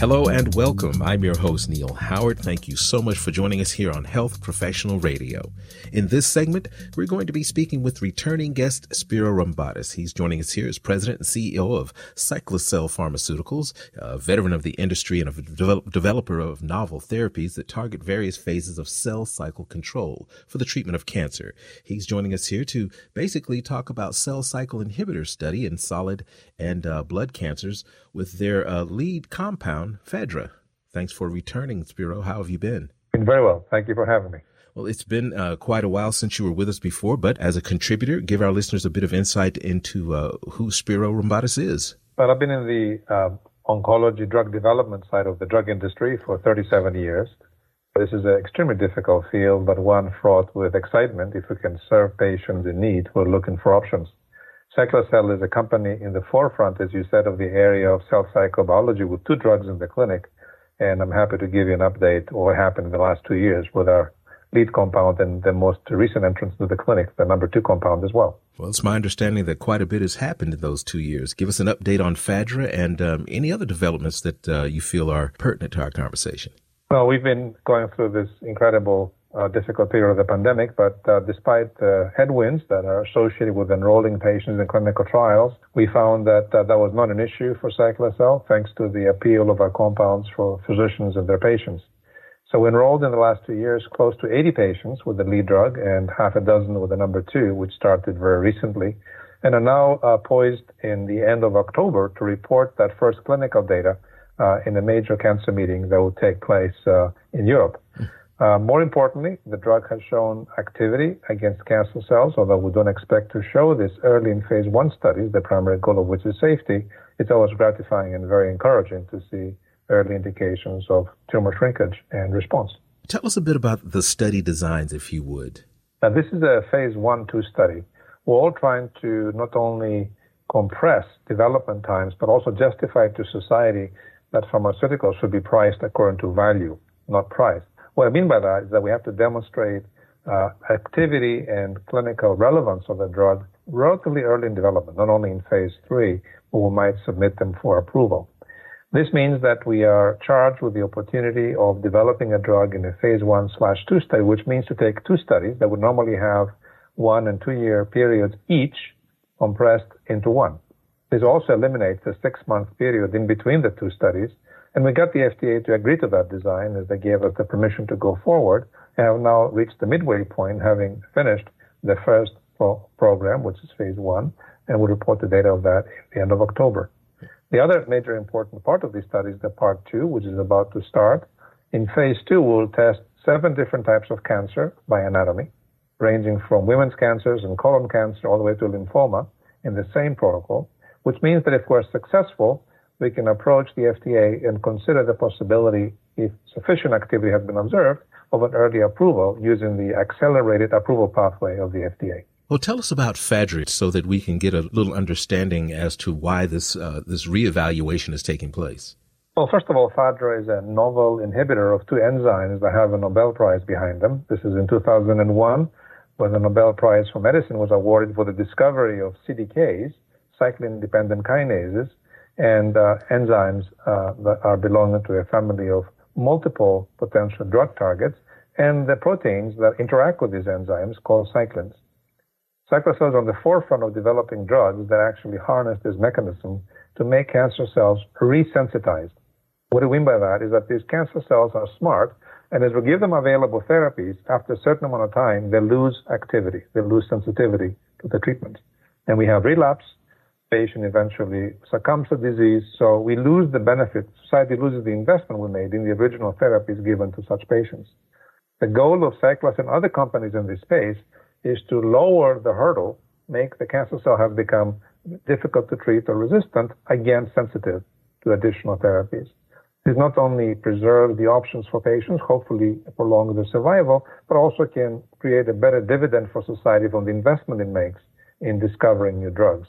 Hello and welcome. I'm your host, Neil Howard. Thank you so much for joining us here on Health Professional Radio. In this segment, we're going to be speaking with returning guest Spiro Rombotis. He's joining us here as president and CEO of Cyclacel Pharmaceuticals, a veteran of the industry and a develop- developer of novel therapies that target various phases of cell cycle control for the treatment of cancer. He's joining us here to basically talk about cell cycle inhibitor study in solid and uh, blood cancers with their uh, lead compound, Fadra. Thanks for returning, Spiro. How have you been? Been very well. Thank you for having me. Well, it's been uh, quite a while since you were with us before, but as a contributor, give our listeners a bit of insight into uh, who Spiro Rombotis is. Well, I've been in the uh, oncology drug development side of the drug industry for 37 years. This is an extremely difficult field, but one fraught with excitement if we can serve patients in need who are looking for options. Cyclacel is a company in the forefront, as you said, of the area of cell cycle biology with two drugs in the clinic. And I'm happy to give you an update on what happened in the last two years with our lead compound and the most recent entrance to the clinic, the number two compound as well. Well, it's my understanding that quite a bit has happened in those two years. Give us an update on Fadra and um, any other developments that uh, you feel are pertinent to our conversation. Well, we've been going through this incredible difficult period of the pandemic, but uh, despite the headwinds that are associated with enrolling patients in clinical trials, we found that uh, that was not an issue for Cyclacel thanks to the appeal of our compounds for physicians and their patients. So we enrolled in the last two years close to 80 patients with the lead drug and half a dozen with the number two, which started very recently, and are now uh, poised in the end of October to report that first clinical data uh, in a major cancer meeting that will take place uh, in Europe. Uh, more importantly, the drug has shown activity against cancer cells, although we don't expect to show this early in phase one studies, the primary goal of which is safety. It's always gratifying and very encouraging to see early indications of tumor shrinkage and response. Tell us a bit about the study designs, if you would. Now, this is a phase one, two study. We're all trying to not only compress development times, but also justify to society that pharmaceuticals should be priced according to value, not price. What I mean by that is that we have to demonstrate uh, activity and clinical relevance of the drug relatively early in development, not only in phase three, but we might submit them for approval. This means that we are charged with the opportunity of developing a drug in a phase one slash two study, which means to take two studies that would normally have one and two year periods each compressed into one. This also eliminates the six month period in between the two studies. And we got the FDA to agree to that design as they gave us the permission to go forward and have now reached the midway point, having finished the first pro- program, which is phase one, and we'll report the data of that at the end of October. The other major important part of this study is the part two, which is about to start. In phase two, we'll test seven different types of cancer by anatomy, ranging from women's cancers and colon cancer all the way to lymphoma in the same protocol, which means that if we're successful, we can approach the FDA and consider the possibility, if sufficient activity has been observed, of an early approval using the accelerated approval pathway of the FDA. Well, tell us about Fadra so that we can get a little understanding as to why this uh, this reevaluation is taking place. Well, first of all, Fadra is a novel inhibitor of two enzymes that have a Nobel Prize behind them. This is in 2001 when the Nobel Prize for Medicine was awarded for the discovery of CDKs, cyclin-dependent kinases, and uh, enzymes uh, that are belonging to a family of multiple potential drug targets, and the proteins that interact with these enzymes called cyclins. Cyclacel is on the forefront of developing drugs that actually harness this mechanism to make cancer cells resensitized. What do we mean by that is that these cancer cells are smart, and as we give them available therapies, after a certain amount of time, they lose activity, they lose sensitivity to the treatment. And we have relapse, patient eventually succumbs to disease, so we lose the benefit, society loses the investment we made in the original therapies given to such patients. The goal of Cyclacel and other companies in this space is to lower the hurdle, make the cancer cell have become difficult to treat or resistant, again sensitive to additional therapies. This not only preserves the options for patients, hopefully prolong their survival, but also can create a better dividend for society from the investment it makes in discovering new drugs.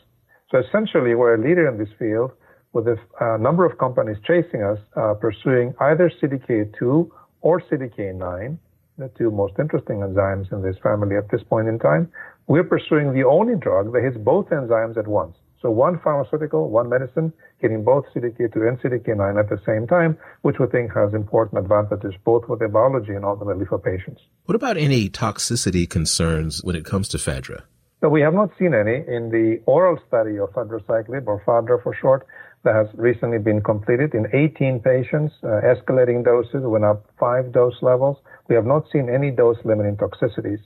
So essentially, we're a leader in this field with a uh, number of companies chasing us, uh, pursuing either CDK2 or CDK9 the two most interesting enzymes in this family at this point in time. We're pursuing the only drug that hits both enzymes at once. So one pharmaceutical, one medicine, hitting both CDK2 and CDK9 at the same time, which we think has important advantages both for the biology and ultimately for patients. What about any toxicity concerns when it comes to FADRA? So we have not seen any in the oral study of fadraciclib, or FADRA for short, that has recently been completed in 18 patients, uh, escalating doses, went up five dose levels. We have not seen any dose limiting toxicities,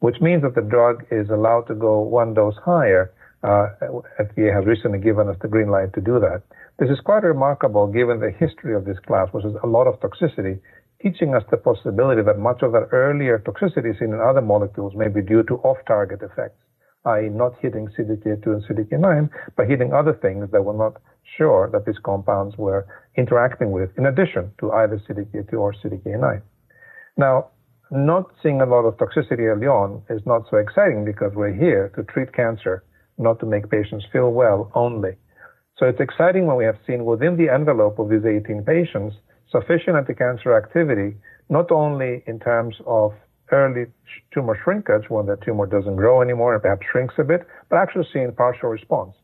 which means that the drug is allowed to go one dose higher uh, FDA has recently given us the green light to do that. This is quite remarkable given the history of this class, which is a lot of toxicity, teaching us the possibility that much of that earlier toxicity seen in other molecules may be due to off-target effects, i.e. not hitting CDK2 and CDK9, but hitting other things that we're not sure that these compounds were interacting with in addition to either CDK2 or CDK9. Now, not seeing a lot of toxicity early on is not so exciting because we're here to treat cancer not to make patients feel well only. So it's exciting when we have seen within the envelope of these 18 patients sufficient anti-cancer activity, not only in terms of early tumor shrinkage when the tumor doesn't grow anymore and perhaps shrinks a bit, but actually seeing partial response,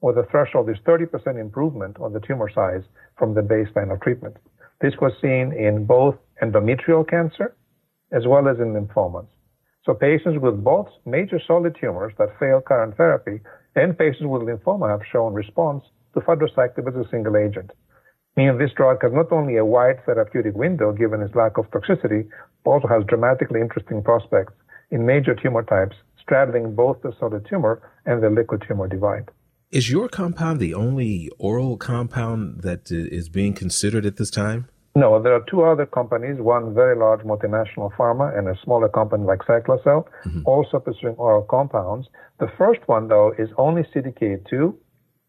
where the threshold is 30% improvement on the tumor size from the baseline of treatment. This was seen in both endometrial cancer as well as in lymphomas. So patients with both major solid tumors that fail current therapy and patients with lymphoma have shown response to fadraciclib as a single agent. Meaning this drug has not only a wide therapeutic window given its lack of toxicity, but also has dramatically interesting prospects in major tumor types straddling both the solid tumor and the liquid tumor divide. Is your compound the only oral compound that is being considered at this time? No, there are two other companies, one very large multinational pharma and a smaller company like Cyclacel, mm-hmm. also pursuing oral compounds. The first one, though, is only CDK2,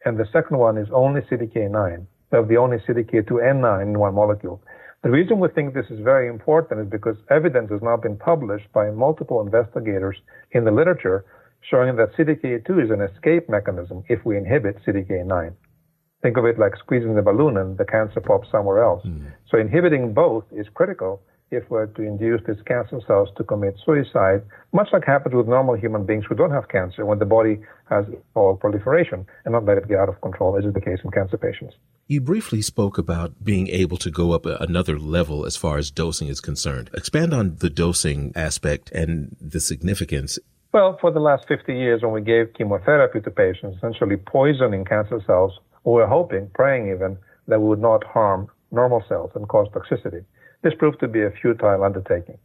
and the second one is only CDK9. They're the only CDK2 and 9 in one molecule. The reason we think this is very important is because evidence has now been published by multiple investigators in the literature showing that CDK2 is an escape mechanism if we inhibit CDK9. Think of it like squeezing the balloon and the cancer pops somewhere else. Mm. So inhibiting both is critical if we're to induce these cancer cells to commit suicide, much like happens with normal human beings who don't have cancer when the body has all proliferation and not let it get out of control, as is the case in cancer patients. You briefly spoke about being able to go up another level as far as dosing is concerned. Expand on the dosing aspect and the significance. Well, for the last 50 years, when we gave chemotherapy to patients, essentially poisoning cancer cells we were hoping, praying even, that we would not harm normal cells and cause toxicity. This proved to be a futile undertaking.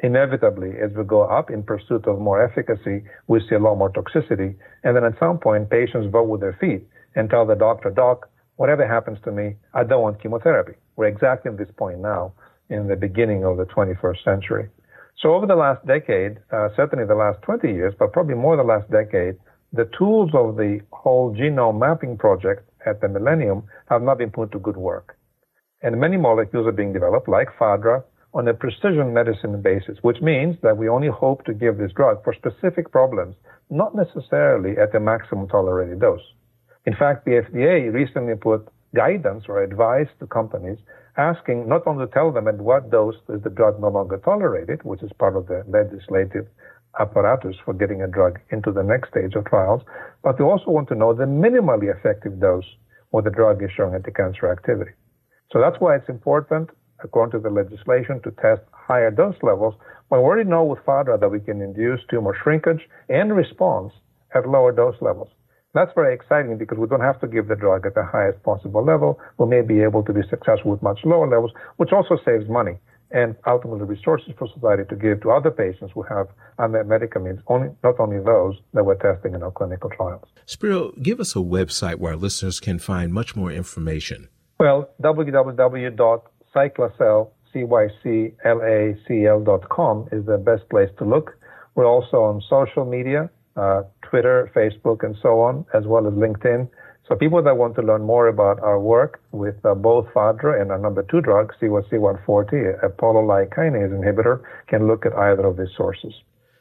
Inevitably, as we go up in pursuit of more efficacy, we see a lot more toxicity, and then at some point, patients vote with their feet and tell the doctor, Doc, whatever happens to me, I don't want chemotherapy. We're exactly at this point now in the beginning of the 21st century. So over the last decade, uh, certainly the last 20 years, but probably more the last decade, the tools of the whole genome mapping project at the millennium have not been put to good work. And many molecules are being developed, like FADRA, on a precision medicine basis, which means that we only hope to give this drug for specific problems, not necessarily at the maximum tolerated dose. In fact, the FDA recently put guidance or advice to companies asking not only to tell them at what dose is the drug no longer tolerated, which is part of the legislative apparatus for getting a drug into the next stage of trials, but they also want to know the minimally effective dose where the drug is showing anti-cancer activity. So that's why it's important, according to the legislation, to test higher dose levels when we already know with FADRA that we can induce tumor shrinkage and response at lower dose levels. That's very exciting because we don't have to give the drug at the highest possible level. We may be able to be successful with much lower levels, which also saves money and ultimately resources for society to give to other patients who have unmet medical needs, only, not only those that we're testing in our clinical trials. Spiro, give us a website where listeners can find much more information. Well, www.cyclacel.com is the best place to look. We're also on social media, uh, Twitter, Facebook, and so on, as well as LinkedIn. So people that want to learn more about our work with uh, both FADRA and our number two drug, CYC140, a polo-like kinase inhibitor, can look at either of these sources.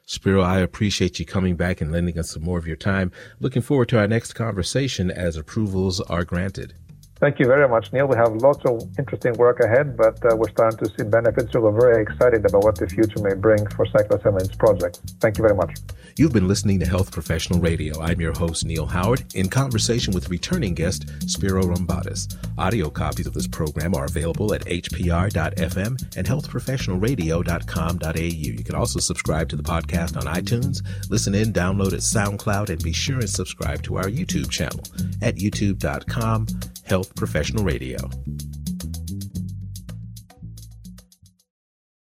Spiro, I appreciate you coming back and lending us some more of your time. Looking forward to our next conversation as approvals are granted. Thank you very much, Neil. We have lots of interesting work ahead, but uh, we're starting to see benefits. So we're very excited about what the future may bring for Cyclosamines project. Thank you very much. You've been listening to Health Professional Radio. I'm your host, Neil Howard, in conversation with returning guest Spiro Rombotis. Audio copies of this program are available at hpr.fm and healthprofessionalradio.com.au. You can also subscribe to the podcast on iTunes, listen in, download at SoundCloud, and be sure and subscribe to our YouTube channel at youtube.com Health Professional Radio.